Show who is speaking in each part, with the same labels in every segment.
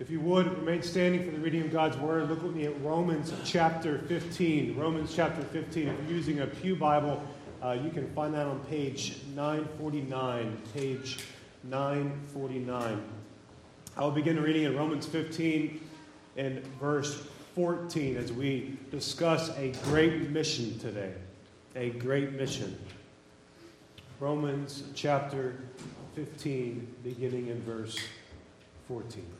Speaker 1: If you would, remain standing for the reading of God's Word. Look with me at Romans chapter 15. Romans chapter 15. If you're using a Pew Bible, uh, you can find that on page 949. Page 949. I will begin reading in Romans 15 and verse 14 as we discuss a great mission today. A great mission. Romans chapter 15, beginning in verse 14.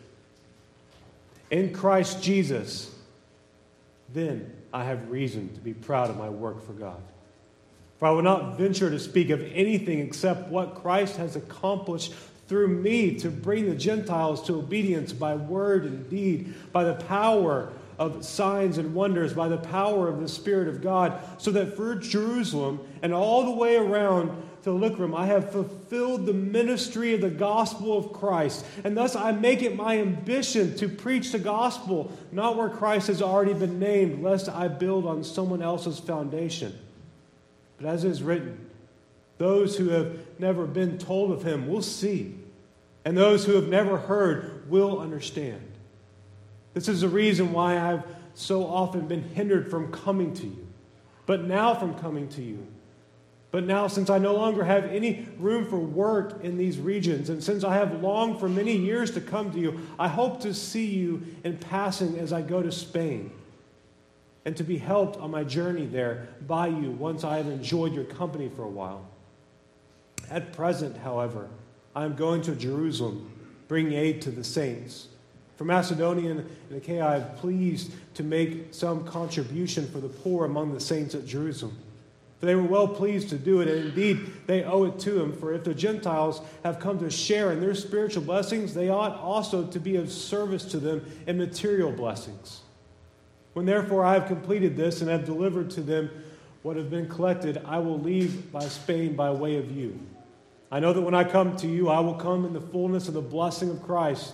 Speaker 1: in Christ Jesus, then I have reason to be proud of my work for God. For I will not venture to speak of anything except what Christ has accomplished through me to bring the Gentiles to obedience by word and deed, by the power of signs and wonders, by the power of the Spirit of God, so that for Jerusalem and all the way around, Illyricum, I have fulfilled the ministry of the gospel of Christ. And thus I make it my ambition to preach the gospel, not where Christ has already been named, lest I build on someone else's foundation. But as it is written, those who have never been told of him will see, and those who have never heard will understand. This is the reason why I've so often been hindered from coming to you, but now from coming to you but now, since I no longer have any room for work in these regions, and since I have longed for many years to come to you, I hope to see you in passing as I go to Spain, and to be helped on my journey there by you once I have enjoyed your company for a while. At present, however, I am going to Jerusalem, bringing aid to the saints. For Macedonia and Achaia, I am pleased to make some contribution for the poor among the saints at Jerusalem. For they were well pleased to do it, and indeed they owe it to him. For if the Gentiles have come to share in their spiritual blessings, they ought also to be of service to them in material blessings. When therefore I have completed this and have delivered to them what have been collected, I will leave by Spain by way of you. I know that when I come to you, I will come in the fullness of the blessing of Christ.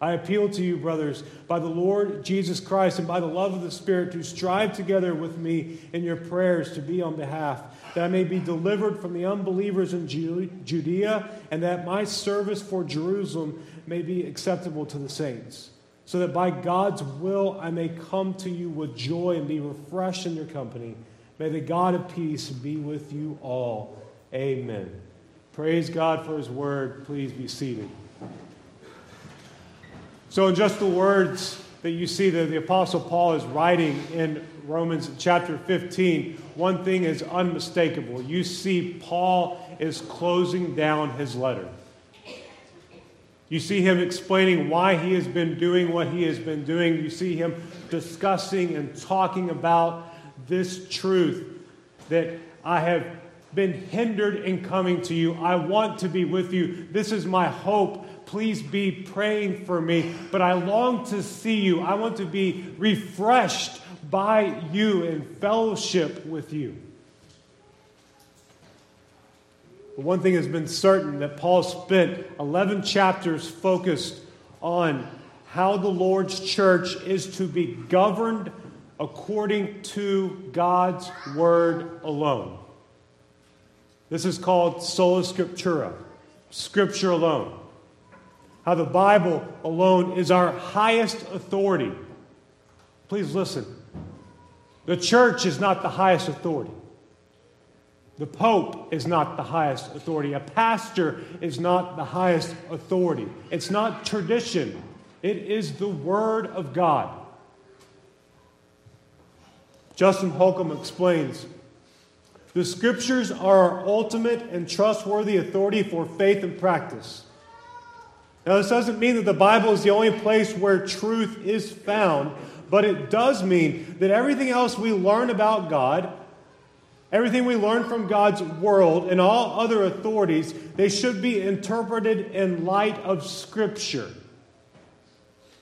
Speaker 1: I appeal to you, brothers, by the Lord Jesus Christ and by the love of the Spirit, to strive together with me in your prayers to be on behalf, that I may be delivered from the unbelievers in Judea, and that my service for Jerusalem may be acceptable to the saints, so that by God's will I may come to you with joy and be refreshed in your company. May the God of peace be with you all. Amen. Praise God for his word. Please be seated. So, in just the words that you see that the Apostle Paul is writing in Romans chapter 15, one thing is unmistakable. You see, Paul is closing down his letter. You see him explaining why he has been doing what he has been doing. You see him discussing and talking about this truth that I have been hindered in coming to you. I want to be with you. This is my hope please be praying for me. But I long to see you. I want to be refreshed by you in fellowship with you. But one thing has been certain that Paul spent 11 chapters focused on how the Lord's church is to be governed according to God's word alone. This is called sola scriptura, scripture alone how the Bible alone is our highest authority. Please listen. The church is not the highest authority. The Pope is not the highest authority. A pastor is not the highest authority. It's not tradition, it is the Word of God. Justin Holcomb explains the Scriptures are our ultimate and trustworthy authority for faith and practice. Now, this doesn't mean that the Bible is the only place where truth is found, but it does mean that everything else we learn about God, Everything we learn from God's world and all other authorities, they should be interpreted in light of Scripture.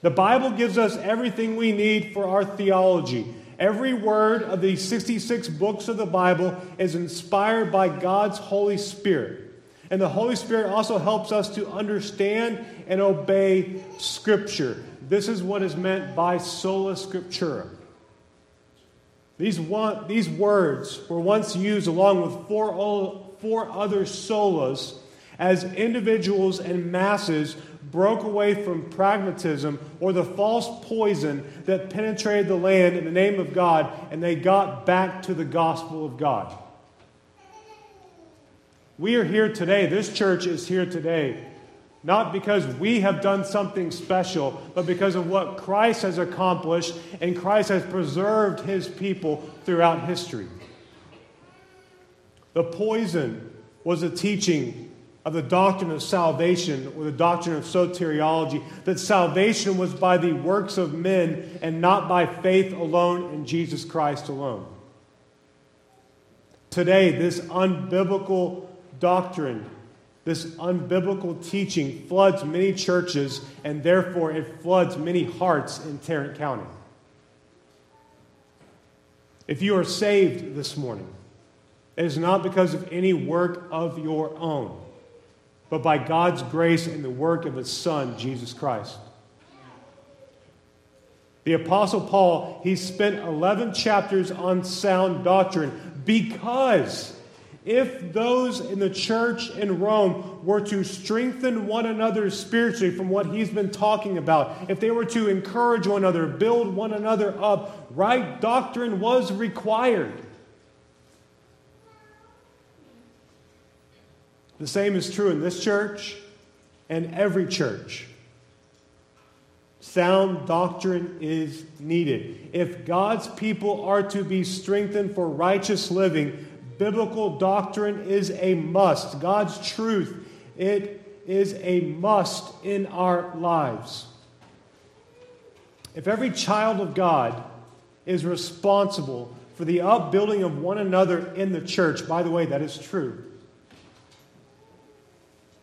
Speaker 1: The Bible gives us everything we need for our theology. Every word of the 66 books of the Bible is inspired by God's Holy Spirit. And the Holy Spirit also helps us to understand and obey Scripture. This is what is meant by sola scriptura. These, one, these words were once used along with four, four other solas as individuals and masses broke away from pragmatism or the false poison that penetrated the land in the name of God, and they got back to the gospel of God. We are here today, this church is here today, not because we have done something special, but because of what Christ has accomplished and Christ has preserved his people throughout history. The poison was a teaching of the doctrine of salvation or the doctrine of soteriology, that salvation was by the works of men and not by faith alone in Jesus Christ alone. Today, this unbiblical doctrine, this unbiblical teaching floods many churches, and therefore it floods many hearts in Tarrant County. If you are saved this morning, it is not because of any work of your own but by God's grace and the work of His Son, Jesus Christ. The Apostle Paul, he spent 11 chapters on sound doctrine because if those in the church in Rome were to strengthen one another spiritually from what he's been talking about, if they were to encourage one another, build one another up, right doctrine was required. The same is true in this church and every church. Sound doctrine is needed. If God's people are to be strengthened for righteous living, biblical doctrine is a must. God's truth, it is a must in our lives. If every child of God is responsible for the upbuilding of one another in the church, by the way, that is true.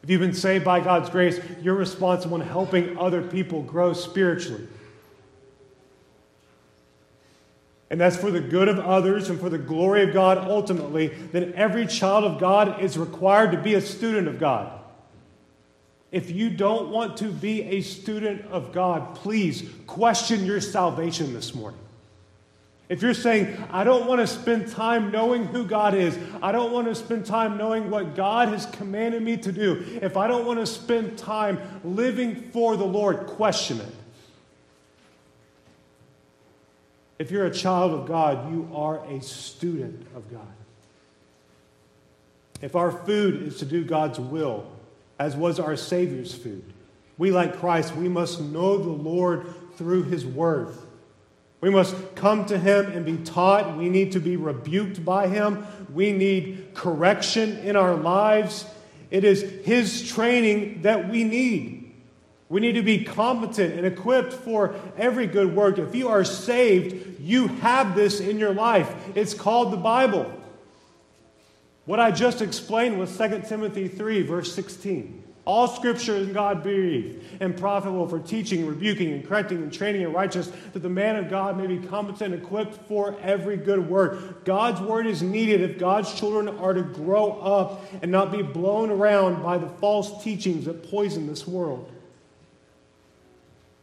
Speaker 1: If you've been saved by God's grace, you're responsible in helping other people grow spiritually. And that's for the good of others and for the glory of God ultimately, then every child of God is required to be a student of God. If you don't want to be a student of God, please question your salvation this morning. If you're saying, I don't want to spend time knowing who God is, I don't want to spend time knowing what God has commanded me to do, if I don't want to spend time living for the Lord, question it. If you're a child of God, you are a student of God. If our food is to do God's will, as was our Savior's food, we, like Christ, we must know the Lord through His Word. We must come to Him and be taught. We need to be rebuked by Him. We need correction in our lives. It is His training that we need. We need to be competent and equipped for every good work. If you are saved, you have this in your life. It's called the Bible. What I just explained was 2 Timothy 3, verse 16. All scripture is God breathed and profitable for teaching, rebuking, and correcting, and training in righteousness, that the man of God may be competent and equipped for every good work. God's word is needed if God's children are to grow up and not be blown around by the false teachings that poison this world.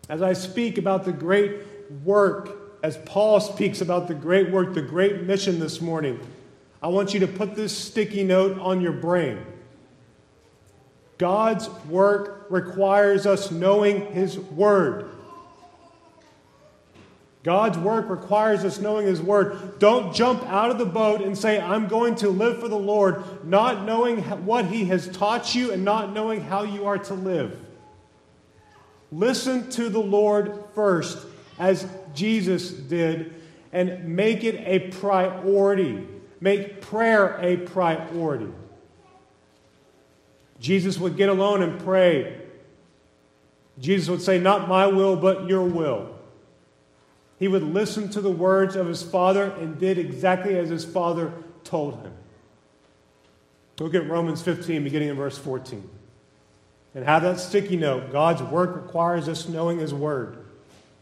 Speaker 1: As I speak about the great work, as Paul speaks about the great work, the great mission this morning, I want you to put this sticky note on your brain. God's work requires us knowing His Word. God's work requires us knowing His Word. Don't jump out of the boat and say, I'm going to live for the Lord, not knowing what He has taught you and not knowing how you are to live. Listen to the Lord first, as Jesus did, and make it a priority. Make prayer a priority. Jesus would get alone and pray. Jesus would say, Not my will, but your will. He would listen to the words of his Father and did exactly as his Father told him. Look at Romans 15, beginning in verse 14. And have that sticky note. God's work requires us knowing His word.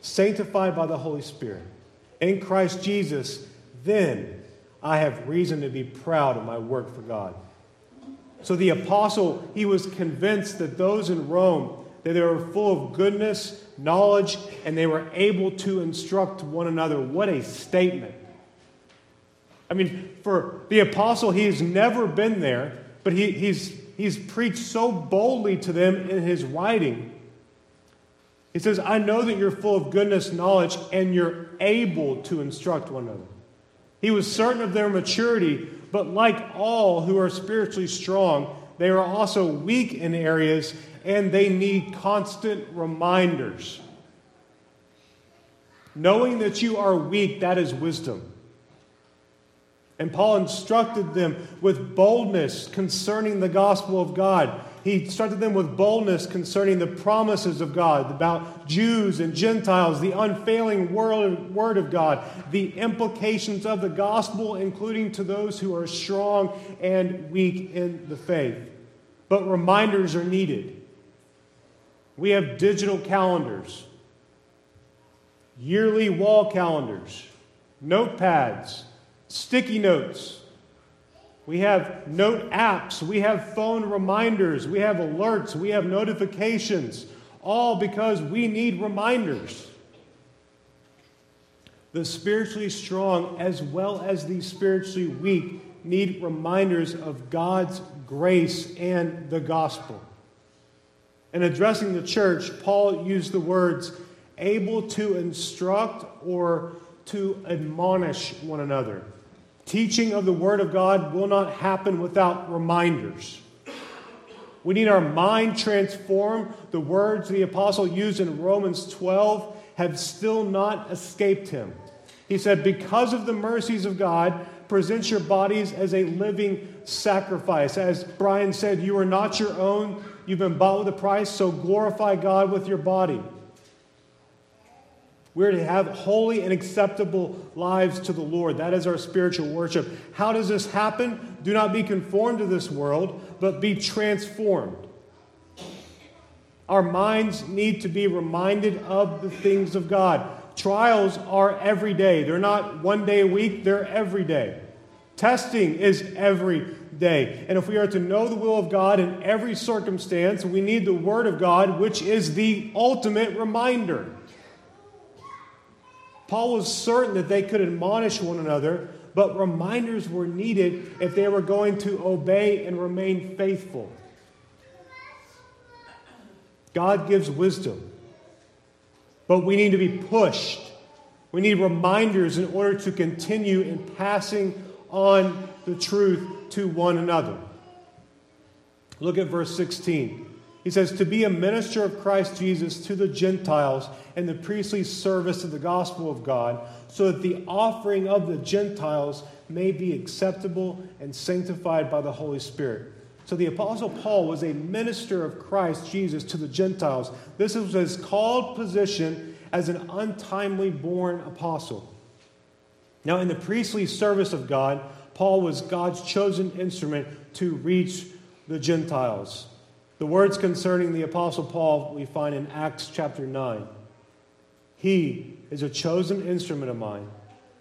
Speaker 1: sanctified by the Holy Spirit. In Christ Jesus, then I have reason to be proud of my work for God. So the apostle, he was convinced that those in Rome, that they were full of goodness, knowledge, and they were able to instruct one another. What a statement. I mean, for the apostle, he's never been there, but he, he's, he's preached so boldly to them in his writing. He says, I know that you're full of goodness, knowledge, and you're able to instruct one another. He was certain of their maturity, but like all who are spiritually strong, they are also weak in areas and they need constant reminders. Knowing that you are weak, that is wisdom. And Paul instructed them with boldness concerning the gospel of God. He instructed them with boldness concerning the promises of God about Jews and Gentiles, the unfailing word of God, the implications of the gospel, including to those who are strong and weak in the faith. But reminders are needed. We have digital calendars, yearly wall calendars, notepads sticky notes. We have note apps. We have phone reminders. We have alerts. We have notifications, all because we need reminders. The spiritually strong, as well as the spiritually weak, need reminders of God's grace and the gospel. In addressing the church, Paul used the words able to instruct or to admonish one another. Teaching of the Word of God will not happen without reminders. We need our mind transformed. The words the apostle used in Romans 12 have still not escaped him. He said, Because of the mercies of God, present your bodies as a living sacrifice. As Brian said, you are not your own. You've been bought with a price, so glorify God with your body. We're to have holy and acceptable lives to the Lord. That is our spiritual worship. How does this happen? Do not be conformed to this world, but be transformed. Our minds need to be reminded of the things of God. Trials are every day. They're not one day a week, they're every day. Testing is every day. And if we are to know the will of God in every circumstance, we need the Word of God, which is the ultimate reminder. Paul was certain that they could admonish one another, but reminders were needed if they were going to obey and remain faithful. God gives wisdom, but we need to be pushed. We need reminders in order to continue in passing on the truth to one another. Look at verse 16. He says, To be a minister of Christ Jesus to the Gentiles and the priestly service of the gospel of God, so that the offering of the Gentiles may be acceptable and sanctified by the Holy Spirit. So the Apostle Paul was a minister of Christ Jesus to the Gentiles. This was his called position as an untimely born apostle. Now, in the priestly service of God, Paul was God's chosen instrument to reach the Gentiles. The words concerning the Apostle Paul we find in Acts chapter 9. He is a chosen instrument of mine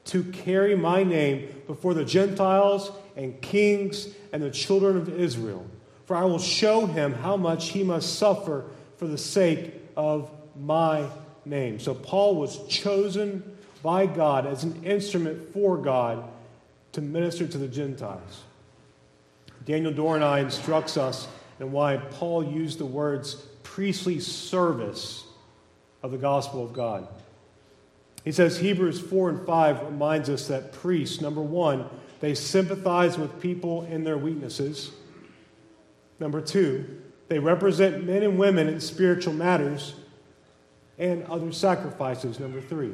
Speaker 1: to carry my name before the Gentiles and kings and the children of Israel. For I will show him how much he must suffer for the sake of my name. So Paul was chosen by God as an instrument for God to minister to the Gentiles. Daniel Doriani instructs us and why Paul used the words priestly service of the gospel of God. He says Hebrews 4 and 5 reminds us that priests, number one, they sympathize with people in their weaknesses. Number two, they represent men and women in spiritual matters and other sacrifices. Number three,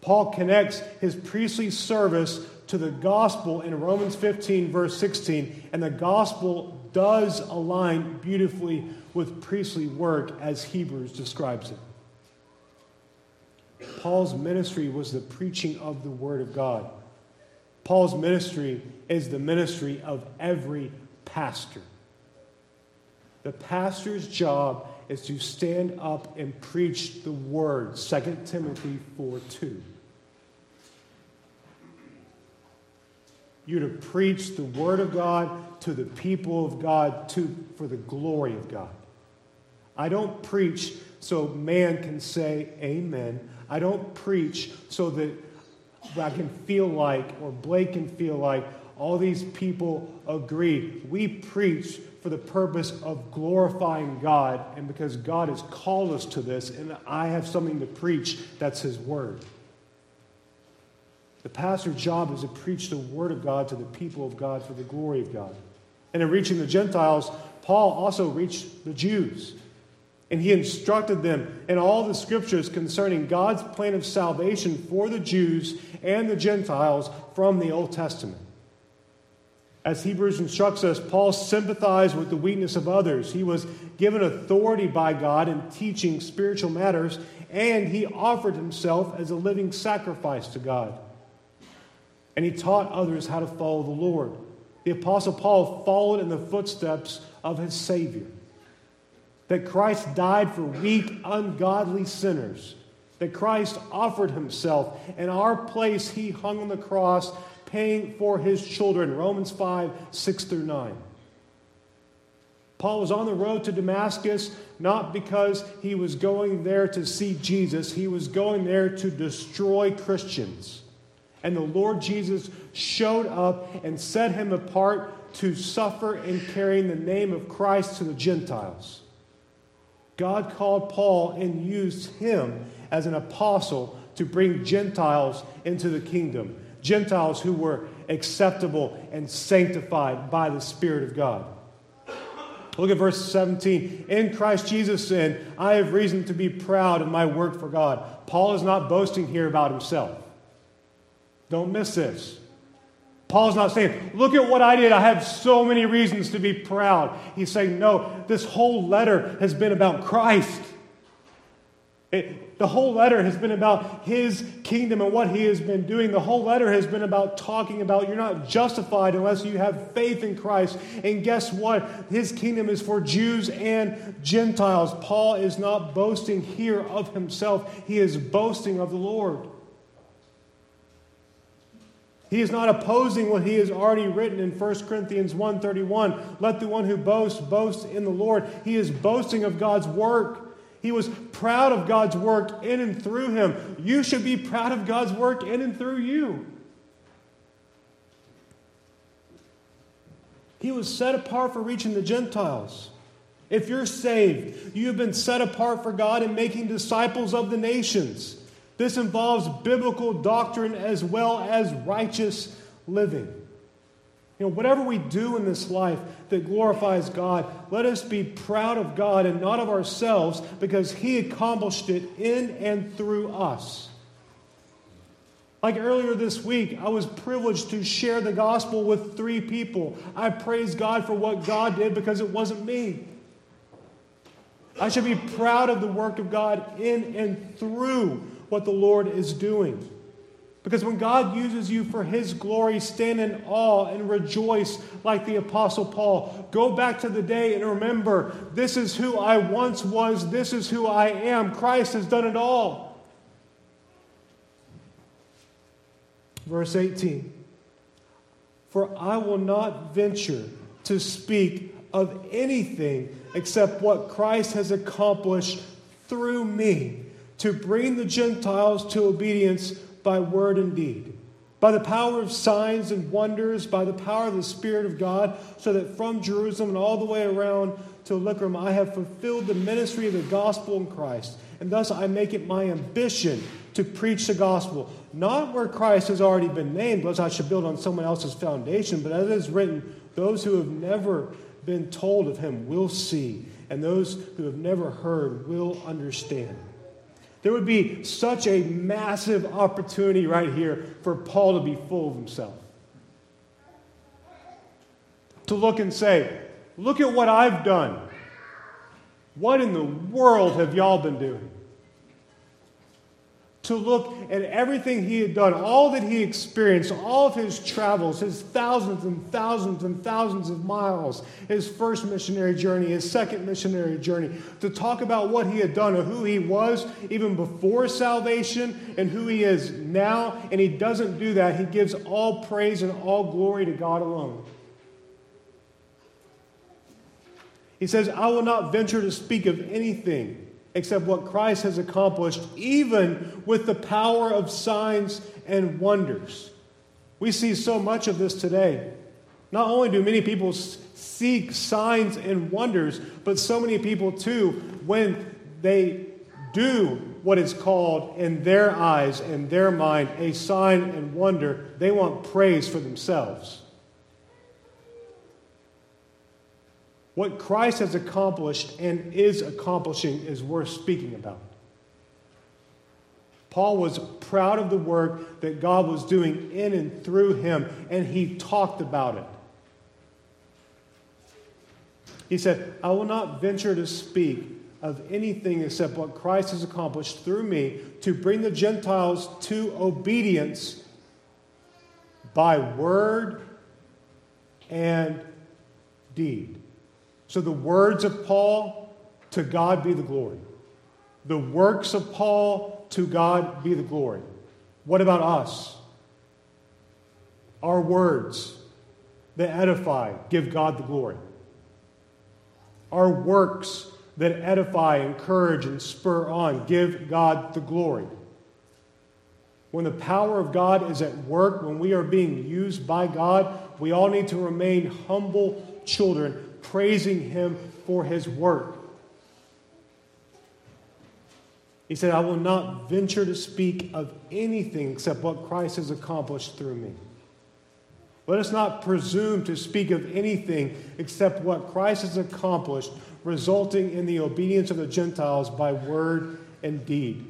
Speaker 1: Paul connects his priestly service to the gospel in Romans 15, verse 16, and the gospel does align beautifully with priestly work as Hebrews describes it. Paul's ministry was the preaching of the Word of God. Paul's ministry is the ministry of every pastor. The pastor's job is to stand up and preach the Word, 2 Timothy 4 2. You're to preach the Word of God to the people of God to, for the glory of God. I don't preach so man can say amen. I don't preach so that I can feel like, or Blake can feel like, all these people agree. We preach for the purpose of glorifying God, and because God has called us to this, and I have something to preach, that's His Word. The pastor's job is to preach the Word of God to the people of God for the glory of God. And in reaching the Gentiles, Paul also reached the Jews. And he instructed them in all the scriptures concerning God's plan of salvation for the Jews and the Gentiles from the Old Testament. As Hebrews instructs us, Paul sympathized with the weakness of others. He was given authority by God in teaching spiritual matters, and he offered himself as a living sacrifice to God. And he taught others how to follow the Lord. The Apostle Paul followed in the footsteps of his Savior that Christ died for weak, ungodly sinners, that Christ offered himself. In our place, he hung on the cross, paying for his children. Romans 5 6 through 9. Paul was on the road to Damascus not because he was going there to see Jesus, he was going there to destroy Christians. And the Lord Jesus showed up and set him apart to suffer in carrying the name of Christ to the Gentiles. God called Paul and used him as an apostle to bring Gentiles into the kingdom. Gentiles who were acceptable and sanctified by the Spirit of God. Look at verse 17. In Christ Jesus, then, I have reason to be proud of my work for God. Paul is not boasting here about himself. Don't miss this. Paul's not saying, look at what I did. I have so many reasons to be proud. He's saying, no, this whole letter has been about Christ. It, the whole letter has been about his kingdom and what he has been doing. The whole letter has been about talking about you're not justified unless you have faith in Christ. And guess what? His kingdom is for Jews and Gentiles. Paul is not boasting here of himself, he is boasting of the Lord. He is not opposing what he has already written in 1 Corinthians 1:31. Let the one who boasts boast in the Lord. He is boasting of God's work. He was proud of God's work in and through him. You should be proud of God's work in and through you. He was set apart for reaching the Gentiles. If you're saved, you have been set apart for God and making disciples of the nations. This involves biblical doctrine as well as righteous living. You know, whatever we do in this life that glorifies God, let us be proud of God and not of ourselves because He accomplished it in and through us. Like earlier this week, I was privileged to share the gospel with three people. I praise God for what God did because it wasn't me. I should be proud of the work of God in and through what the Lord is doing. Because when God uses you for His glory, stand in awe and rejoice like the Apostle Paul. Go back to the day and remember this is who I once was, this is who I am. Christ has done it all. Verse 18 For I will not venture to speak of anything except what Christ has accomplished through me to bring the Gentiles to obedience by word and deed, by the power of signs and wonders, by the power of the Spirit of God, so that from Jerusalem and all the way around to Illyricum I have fulfilled the ministry of the gospel in Christ, And thus I make it my ambition to preach the gospel, not where Christ has already been named, lest I should build on someone else's foundation, but as it is written, those who have never been told of him will see, and those who have never heard will understand. There would be such a massive opportunity right here for Paul to be full of himself. To look and say, Look at what I've done. What in the world have y'all been doing? To look at everything he had done, all that he experienced, all of his travels, his thousands and thousands and thousands of miles, his first missionary journey, his second missionary journey, to talk about what he had done and who he was even before salvation and who he is now. And he doesn't do that. He gives all praise and all glory to God alone. He says, I will not venture to speak of anything except what Christ has accomplished, even with the power of signs and wonders. We see so much of this today. Not only do many people seek signs and wonders, but so many people too, when they do what is called in their eyes and their mind a sign and wonder, they want praise for themselves. What Christ has accomplished and is accomplishing is worth speaking about. Paul was proud of the work that God was doing in and through him, and he talked about it. He said, I will not venture to speak of anything except what Christ has accomplished through me to bring the Gentiles to obedience by word and deed. So the words of Paul, to God be the glory. The works of Paul, to God be the glory. What about us? Our words that edify, give God the glory. Our works that edify, encourage, and spur on, give God the glory. When the power of God is at work, when we are being used by God, we all need to remain humble children praising him for his work. He said, I will not venture to speak of anything except what Christ has accomplished through me. Let us not presume to speak of anything except what Christ has accomplished, resulting in the obedience of the Gentiles by word and deed.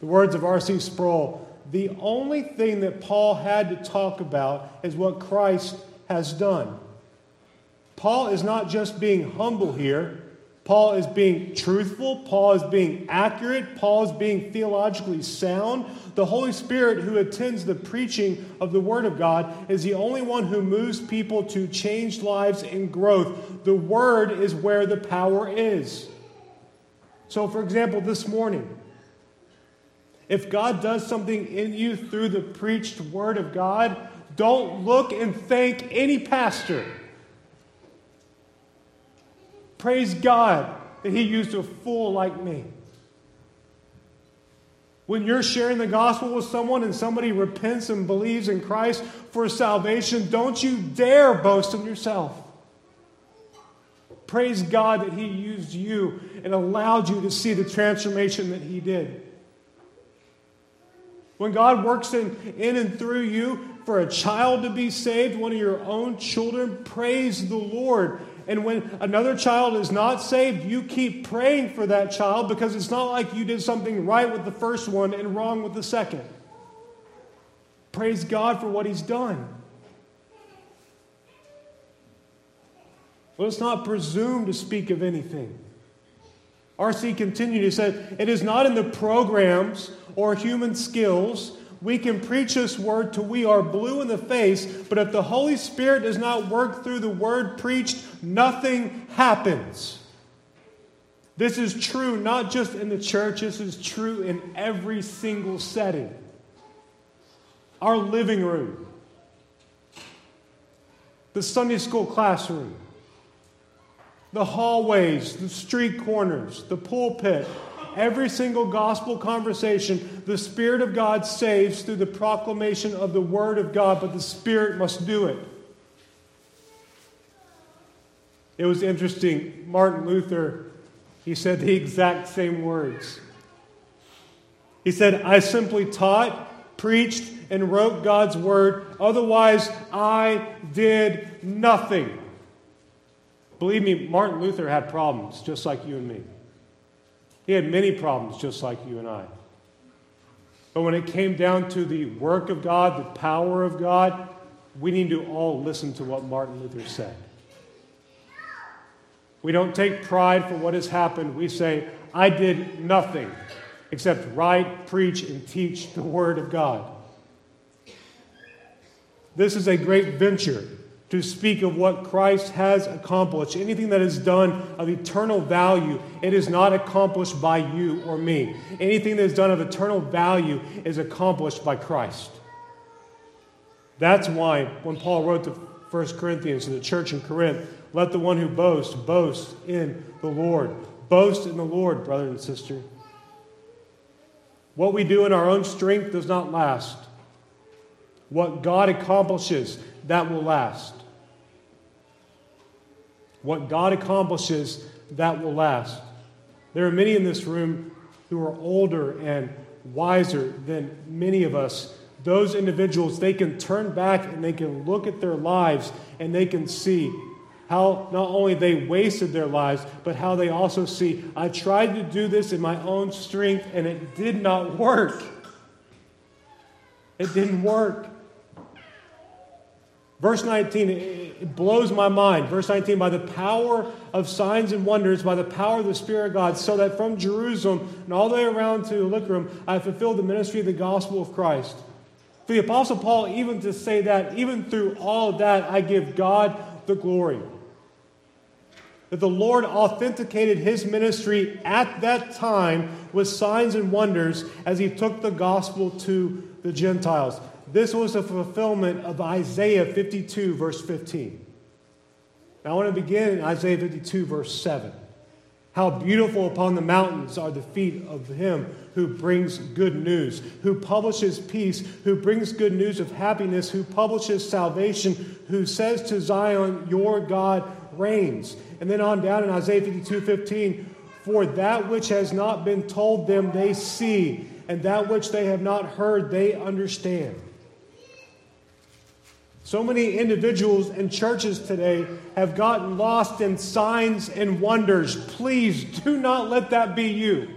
Speaker 1: The words of R.C. Sproul the only thing that Paul had to talk about is what Christ has done. Paul is not just being humble here. Paul is being truthful. Paul is being accurate. Paul is being theologically sound. The Holy Spirit, who attends the preaching of the Word of God, is the only one who moves people to changed lives and growth. The Word is where the power is. So, for example, this morning, if God does something in you through the preached Word of God, don't look and thank any pastor. Praise God that He used a fool like me. When you're sharing the gospel with someone and somebody repents and believes in Christ for salvation, don't you dare boast of yourself. Praise God that He used you and allowed you to see the transformation that He did. When God works in, in and through you for a child to be saved, one of your own children, praise the Lord and when another child is not saved, you keep praying for that child because it's not like you did something right with the first one and wrong with the second. Praise God for what He's done. Let us not presume to speak of anything. R.C. continued, he said, It is not in the programs or human skills we can preach this word till we are blue in the face, but if the Holy Spirit does not work through the word preached, nothing happens. This is true not just in the church, this is true in every single setting. Our living room, the Sunday school classroom, the hallways, the street corners, the pulpit, every single gospel conversation, the Spirit of God saves through the proclamation of the Word of God, but the Spirit must do it. It was interesting. Martin Luther, he said the exact same words. He said, I simply taught, preached, and wrote God's word. Otherwise, I did nothing. Believe me, Martin Luther had problems just like you and me. He had many problems just like you and I. But when it came down to the work of God, the power of God, we need to all listen to what Martin Luther said. We don't take pride for what has happened. We say, I did nothing except write, preach, and teach the Word of God. This is a great venture to speak of what Christ has accomplished. Anything that is done of eternal value, it is not accomplished by you or me. Anything that is done of eternal value is accomplished by Christ. That's why when Paul wrote to 1 Corinthians to the church in Corinth, let the one who boasts boast in the Lord. Boast in the Lord, brother and sister. What we do in our own strength does not last. What God accomplishes, that will last. What God accomplishes, that will last. There are many in this room who are older and wiser than many of us. Those individuals, they can turn back and they can look at their lives and they can see how not only they wasted their lives, but how they also see, I tried to do this in my own strength and it did not work. It didn't work. Verse 19, it blows my mind. Verse 19, by the power of signs and wonders, by the power of the Spirit of God, so that from Jerusalem and all the way around to Illyricum, I fulfilled the ministry of the gospel of Christ. For the Apostle Paul, even to say that, even through all that, I give God the glory. That the Lord authenticated his ministry at that time with signs and wonders as he took the gospel to the Gentiles. This was a fulfillment of Isaiah 52, verse 15. Now I want to begin in Isaiah 52, verse 7. How beautiful upon the mountains are the feet of him who brings good news, who publishes peace, who brings good news of happiness, who publishes salvation, who says to Zion, Your God reigns. And then on down in Isaiah 52, 15, for that which has not been told them they see, and that which they have not heard they understand. So many individuals and churches today have gotten lost in signs and wonders. Please do not let that be you.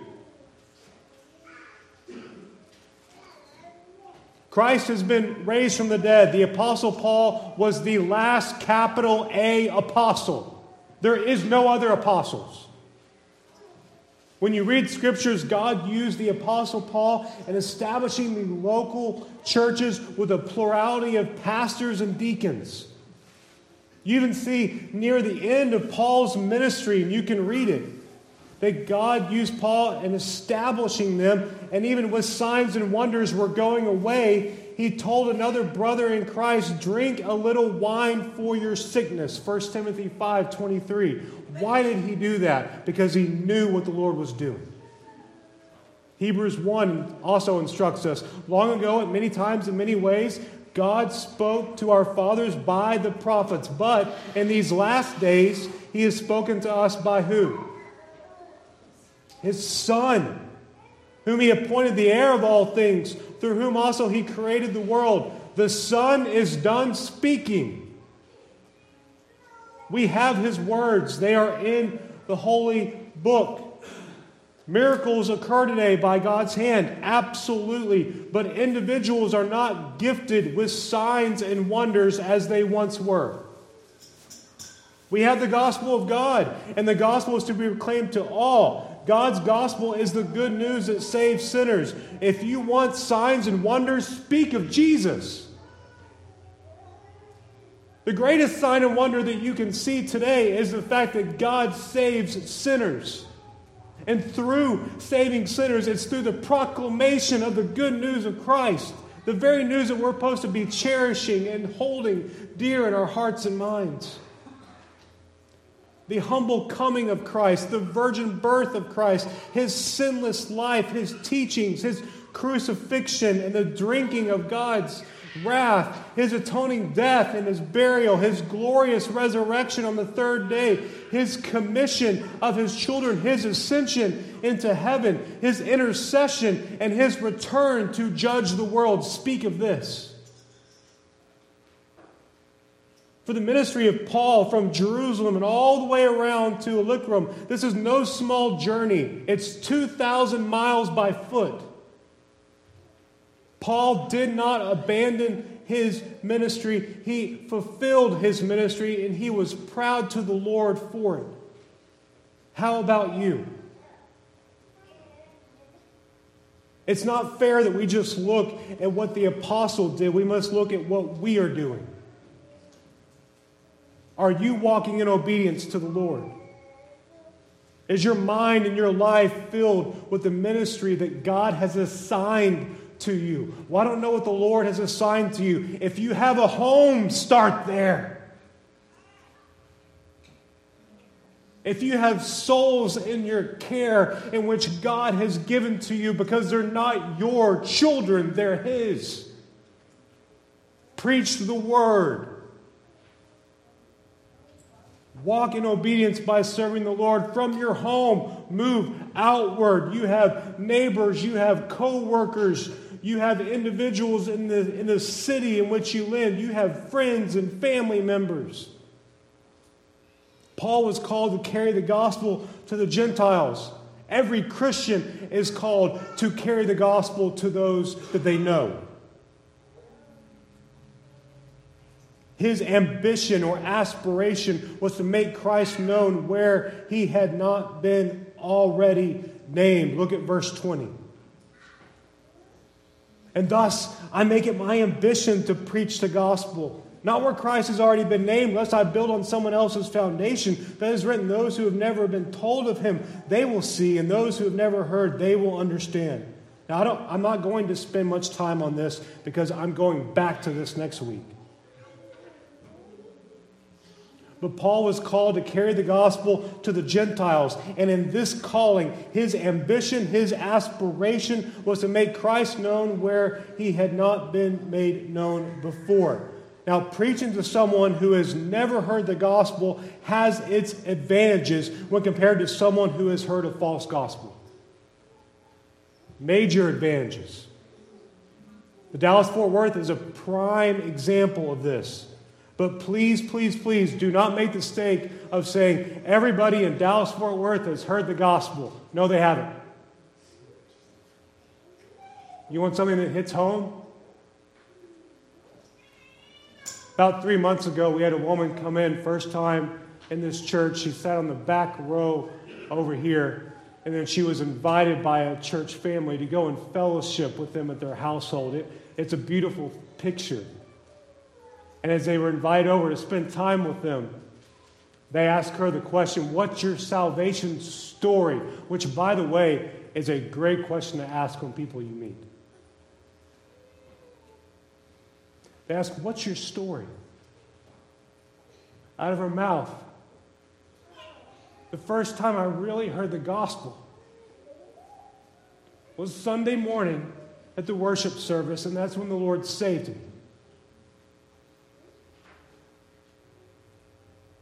Speaker 1: Christ has been raised from the dead. The Apostle Paul was the last capital A apostle. There is no other apostles. When you read scriptures, God used the Apostle Paul in establishing the local churches with a plurality of pastors and deacons. You even see near the end of Paul's ministry, and you can read it, that God used Paul in establishing them, and even with signs and wonders were going away, he told another brother in Christ, drink a little wine for your sickness. 1 Timothy 5 23. Why did he do that? Because he knew what the Lord was doing. Hebrews 1 also instructs us long ago, at many times, in many ways, God spoke to our fathers by the prophets. But in these last days, he has spoken to us by who? His Son whom he appointed the heir of all things, through whom also he created the world. The Son is done speaking. We have his words, they are in the holy book. Miracles occur today by God's hand, absolutely. But individuals are not gifted with signs and wonders as they once were. We have the gospel of God, and the gospel is to be proclaimed to all. God's gospel is the good news that saves sinners. If you want signs and wonders, speak of Jesus. The greatest sign and wonder that you can see today is the fact that God saves sinners. And through saving sinners, it's through the proclamation of the good news of Christ, the very news that we're supposed to be cherishing and holding dear in our hearts and minds the humble coming of Christ, the virgin birth of Christ, his sinless life, his teachings, his crucifixion, and the drinking of God's wrath, his atoning death and his burial, his glorious resurrection on the third day, his commission of his children, his ascension into heaven, his intercession, and his return to judge the world speak of this. For the ministry of Paul from Jerusalem and all the way around to Illyricum, this is no small journey. It's 2,000 miles by foot. Paul did not abandon his ministry. He fulfilled his ministry and he was proud to the Lord for it. How about you? It's not fair that we just look at what the apostle did. We must look at what we are doing. Are you walking in obedience to the Lord? Is your mind and your life filled with the ministry that God has assigned to you. Well, I don't know what the Lord has assigned to you. If you have a home, start there. If you have souls in your care in which God has given to you because they're not your children, they're His, preach the word. Walk in obedience by serving the Lord from your home. Move outward. You have neighbors, you have co workers, you have individuals in the, in the city in which you live. You have friends and family members. Paul was called to carry the gospel to the Gentiles. Every Christian is called to carry the gospel to those that they know. His ambition or aspiration was to make Christ known where he had not been already named. Look at verse 20. And thus, I make it my ambition to preach the gospel. Not where Christ has already been named, lest I build on someone else's foundation. That is written, those who have never been told of him, they will see, and those who have never heard, they will understand. Now, I don't, I'm not going to spend much time on this because I'm going back to this next week. But Paul was called to carry the gospel to the Gentiles. And in this calling, his ambition, his aspiration was to make Christ known where he had not been made known before. Now, preaching to someone who has never heard the gospel has its advantages when compared to someone who has heard a false gospel. Major advantages. The Dallas Fort Worth is a prime example of this. But please, please, please do not make the mistake of saying everybody in Dallas Fort Worth has heard the gospel. No, they haven't. You want something that hits home? About three months ago, we had a woman come in, first time in this church. She sat on the back row over here, and then she was invited by a church family to go and fellowship with them at their household. It, it's a beautiful picture. And as they were invited over to spend time with them, they asked her the question, What's your salvation story? Which, by the way, is a great question to ask when people you meet. They ask, What's your story? Out of her mouth. The first time I really heard the gospel was Sunday morning at the worship service, and that's when the Lord saved me.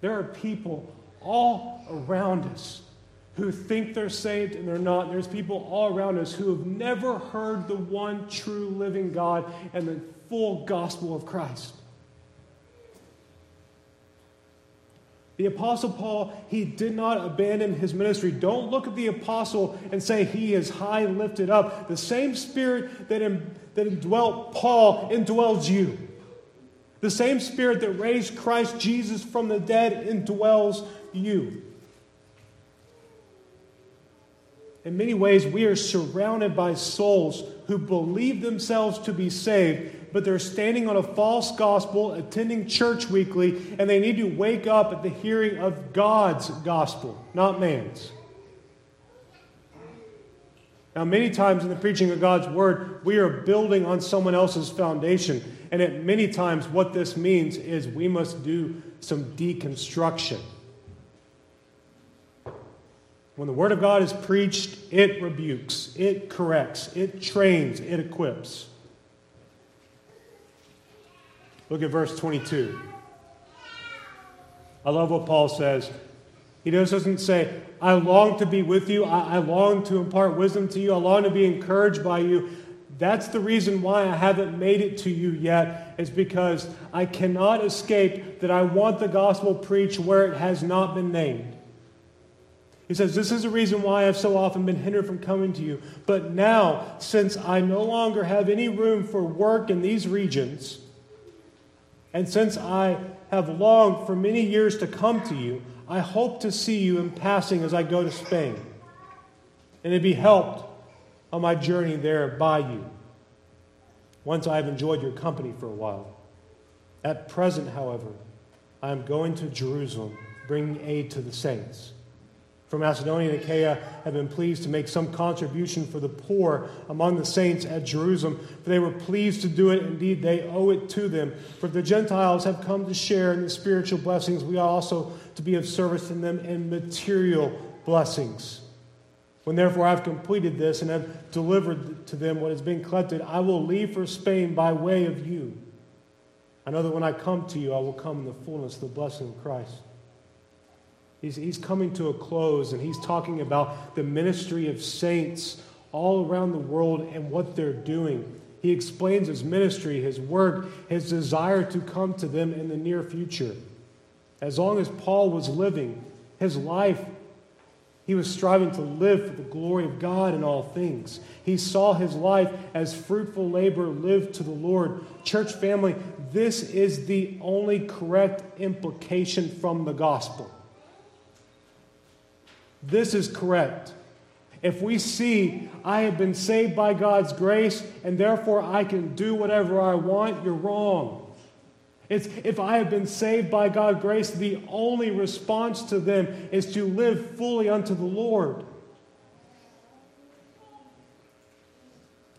Speaker 1: There are people all around us who think they're saved and they're not. There's people all around us who have never heard the one true living God and the full gospel of Christ. The Apostle Paul, he did not abandon his ministry. Don't look at the Apostle and say he is high lifted up. The same Spirit that, in, that indwelt Paul indwells you. The same Spirit that raised Christ Jesus from the dead indwells you. In many ways, we are surrounded by souls who believe themselves to be saved, but they're standing on a false gospel, attending church weekly, and they need to wake up at the hearing of God's gospel, not man's. Now, many times in the preaching of God's word, we are building on someone else's foundation. And at many times, what this means is we must do some deconstruction. When the Word of God is preached, it rebukes, it corrects, it trains, it equips. Look at verse 22. I love what Paul says. He just doesn't say, I long to be with you. I, I, long to impart wisdom to you. I long to be encouraged by you. That's the reason why I haven't made it to you yet, is because I cannot escape that I want the gospel preached where it has not been named. He says, This is the reason why I've so often been hindered from coming to you. But now, since I no longer have any room for work in these regions, and since I have longed for many years to come to you, I hope to see you in passing as I go to Spain, and to be helped on my journey there by you, once I have enjoyed your company for a while. At present, however, I am going to Jerusalem, bringing aid to the saints for Macedonia and Achaia have been pleased to make some contribution for the poor among the saints at Jerusalem, for they were pleased to do it. Indeed, they owe it to them. For the Gentiles have come to share in the spiritual blessings, we are also to be of service to them in material blessings. When therefore I have completed this and have delivered to them what has been collected, I will leave for Spain by way of you. I know that when I come to you, I will come in the fullness of the blessing of Christ. He's, he's coming to a close and he's talking about the ministry of saints all around the world and what they're doing. He explains his ministry, his work, his desire to come to them in the near future. As long as Paul was living, his life, he was striving to live for the glory of God in all things. He saw his life as fruitful labor lived to the Lord. Church family, this is the only correct implication from the gospel. This is correct. If we see I have been saved by God's grace and therefore I can do whatever I want, you're wrong. It's if I have been saved by God's grace, the only response to them is to live fully unto the Lord.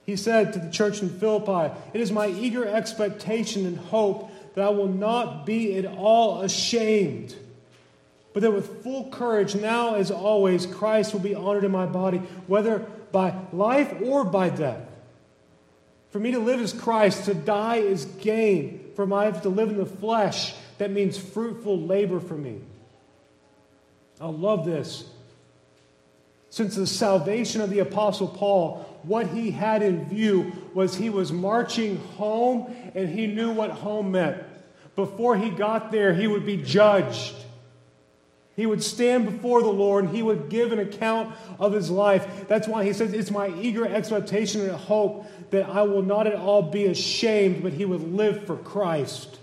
Speaker 1: He said to the church in Philippi, It is my eager expectation and hope that I will not be at all ashamed but that with full courage, now as always, Christ will be honored in my body, whether by life or by death. For me to live is Christ, to die is gain. For my life to live in the flesh, that means fruitful labor for me. I love this. Since the salvation of the Apostle Paul, what he had in view was he was marching home and he knew what home meant. Before he got there, he would be judged. He would stand before the Lord and he would give an account of his life. That's why he says, It's my eager expectation and hope that I will not at all be ashamed, but he would live for Christ.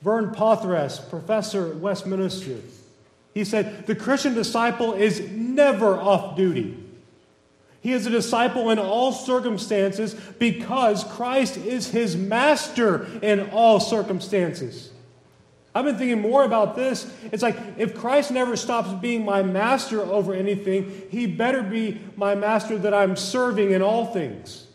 Speaker 1: Vern Poythress, professor at Westminster, he said, The Christian disciple is never off duty. He is a disciple in all circumstances because Christ is his master in all circumstances. I've been thinking more about this. It's like if Christ never stops being my master over anything, he better be my master that I'm serving in all things.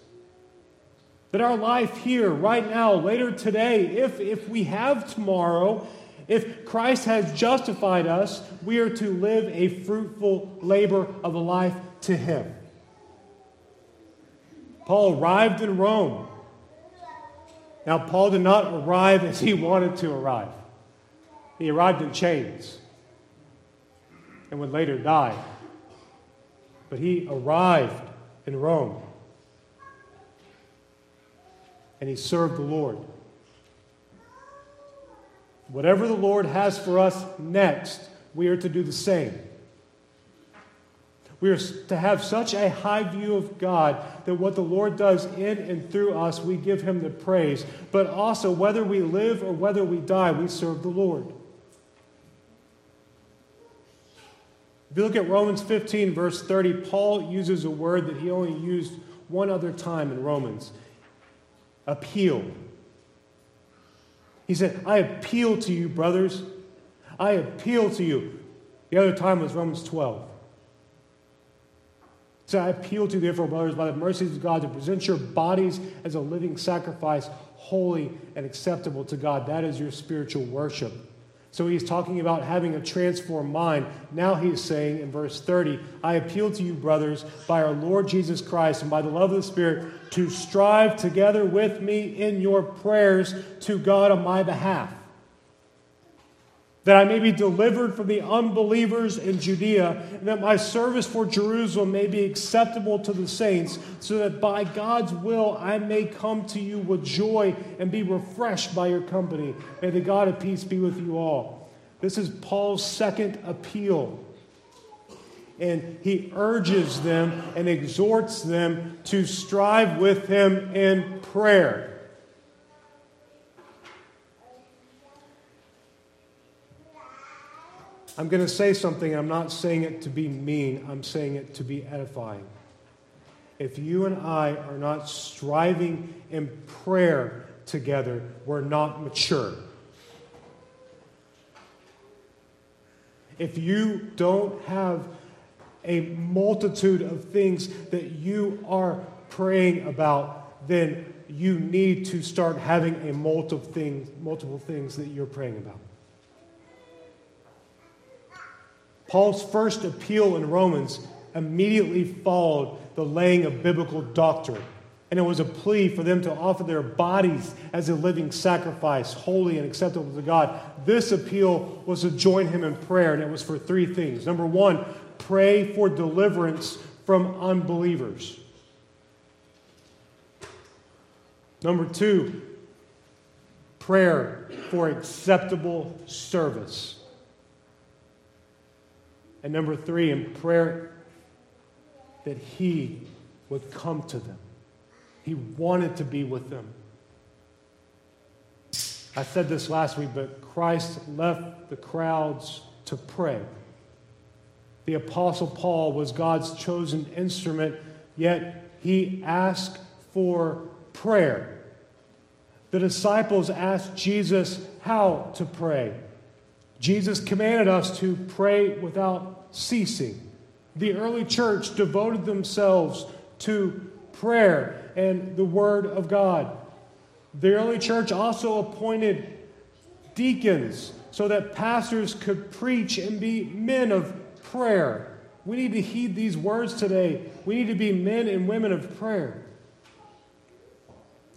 Speaker 1: That our life here, right now, later today, if, if we have tomorrow, if Christ has justified us, we are to live a fruitful labor of a life to him. Paul arrived in Rome. Now, Paul did not arrive as he wanted to arrive. He arrived in chains and would later die. But he arrived in Rome and he served the Lord. Whatever the Lord has for us next, we are to do the same. We are to have such a high view of God that what the Lord does in and through us, we give Him the praise. But also, whether we live or whether we die, we serve the Lord. You look at Romans 15, verse 30, Paul uses a word that he only used one other time in Romans appeal. He said, I appeal to you, brothers. I appeal to you. The other time was Romans 12. So I appeal to you, therefore, brothers, by the mercies of God, to present your bodies as a living sacrifice, holy and acceptable to God. That is your spiritual worship. So he's talking about having a transformed mind. Now he's saying in verse 30, I appeal to you, brothers, by our Lord Jesus Christ and by the love of the Spirit, to strive together with me in your prayers to God on my behalf that I may be delivered from the unbelievers in Judea, and that my service for Jerusalem may be acceptable to the saints, so that by God's will I may come to you with joy and be refreshed by your company. May the God of peace be with you all. This is Paul's second appeal. And he urges them and exhorts them to strive with him in prayer. I'm going to say something. I'm not saying it to be mean, I'm saying it to be edifying. If you and I are not striving in prayer together, we're not mature. If you don't have a multitude of things that you are praying about, then you need to start having a multiple things, multiple things that you're praying about. Paul's first appeal in Romans immediately followed the laying of biblical doctrine. And it was a plea for them to offer their bodies as a living sacrifice, holy and acceptable to God. This appeal was to join him in prayer, and it was for three things. Number one, pray for deliverance from unbelievers. Number two, prayer for acceptable service. And number three, in prayer, that He would come to them. He wanted to be with them. I said this last week, but Christ left the crowds to pray. The Apostle Paul was God's chosen instrument, yet he asked for prayer. The disciples asked Jesus how to pray. Jesus commanded us to pray without ceasing. The early church devoted themselves to prayer and the Word of God. The early church also appointed deacons so that pastors could preach and be men of prayer. We need to heed these words today. We need to be men and women of prayer.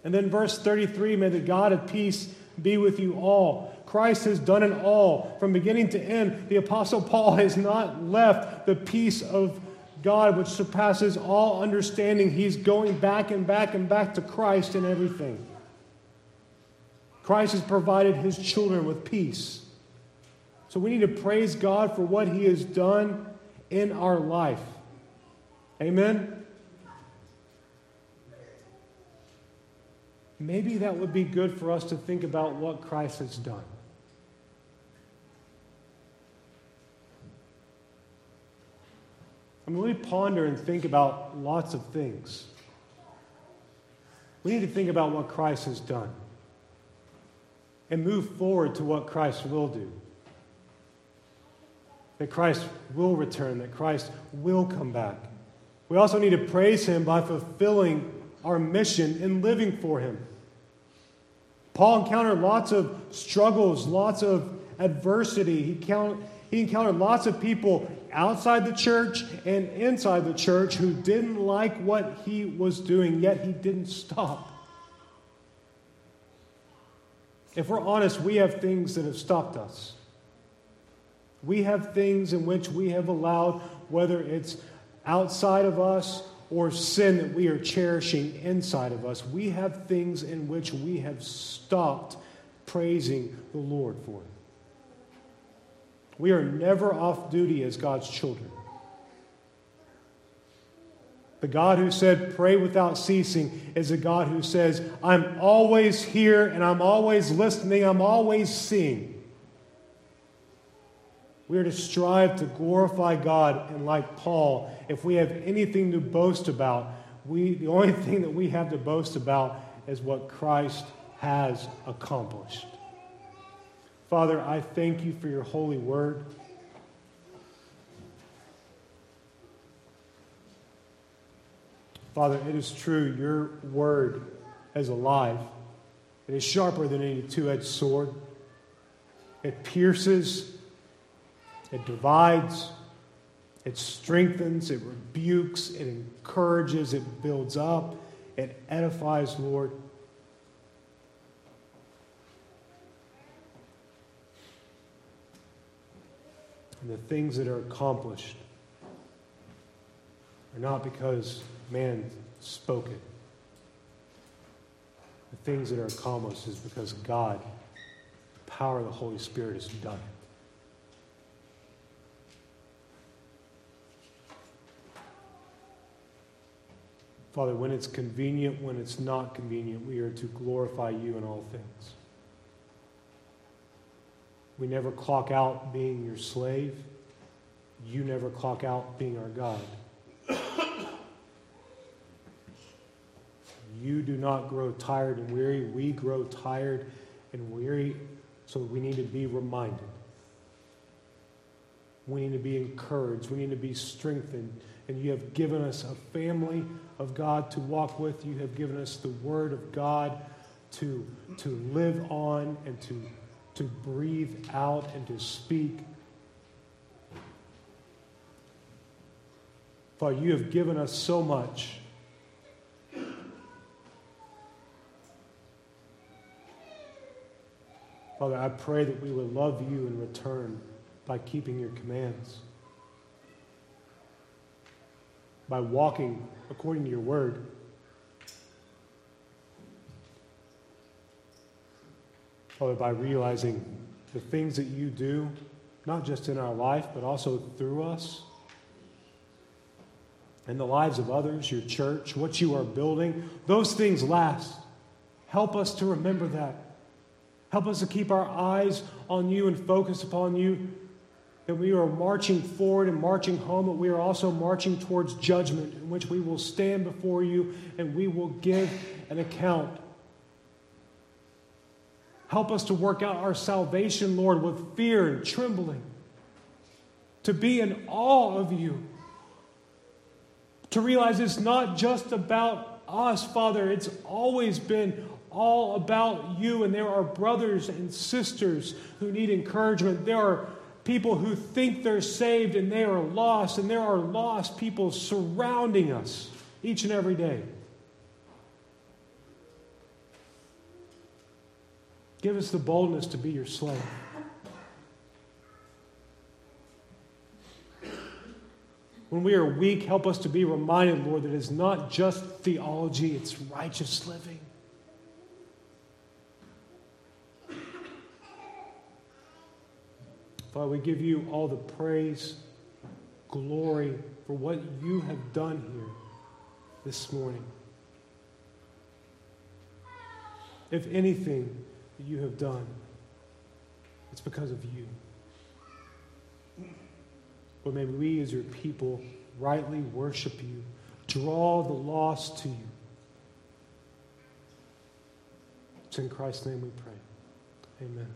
Speaker 1: And then, verse 33 May the God of peace be with you all. Christ has done it all from beginning to end. The Apostle Paul has not left the peace of God, which surpasses all understanding. He's going back and back and back to Christ in everything. Christ has provided his children with peace. So we need to praise God for what he has done in our life. Amen. maybe that would be good for us to think about what Christ has done. I mean, we ponder and think about lots of things. We need to think about what Christ has done and move forward to what Christ will do. That Christ will return, that Christ will come back. We also need to praise Him by fulfilling our mission and living for Him. Paul encountered lots of struggles, lots of adversity. He, count, he encountered lots of people outside the church and inside the church who didn't like what he was doing, yet he didn't stop. If we're honest, we have things that have stopped us. We have things in which we have allowed, whether it's outside of us or sin that we are cherishing inside of us. We have things in which we have stopped praising the Lord for. We are never off duty as God's children. The God who said, pray without ceasing, is a God who says, I'm always here and I'm always listening, I'm always seeing. We are to strive to glorify God, and like Paul, if we have anything to boast about, we, the only thing that we have to boast about is what Christ has accomplished. Father, I thank you for your holy word. Father, it is true, your word is alive. It is sharper than any two edged sword. It pierces, it divides, it strengthens, it rebukes, it encourages, it builds up, it edifies, Lord. And the things that are accomplished are not because man spoke it. The things that are accomplished is because God, the power of the Holy Spirit, has done it. Father, when it's convenient, when it's not convenient, we are to glorify you in all things. We never clock out being your slave. You never clock out being our God. You do not grow tired and weary. We grow tired and weary, so we need to be reminded. We need to be encouraged. We need to be strengthened. And you have given us a family of God to walk with. You have given us the Word of God to, to live on and to, to breathe out and to speak. Father, you have given us so much. Father, I pray that we would love you in return by keeping your commands, by walking according to your word. Father, by realizing the things that you do, not just in our life, but also through us, and the lives of others, your church, what you are building, those things last. Help us to remember that. Help us to keep our eyes on you and focus upon you. That we are marching forward and marching home, but we are also marching towards judgment, in which we will stand before you and we will give an account. Help us to work out our salvation, Lord, with fear and trembling. To be in awe of you. To realize it's not just about us, Father. It's always been all about you, and there are brothers and sisters who need encouragement. There are people who think they're saved and they are lost, and there are lost people surrounding us each and every day. Give us the boldness to be your slave. When we are weak, help us to be reminded, Lord, that it's not just theology, it's righteous living. Father, we give you all the praise, glory for what you have done here this morning. If anything that you have done, it's because of you. But may we, as your people, rightly worship you, draw the lost to you. It's in Christ's name we pray. Amen.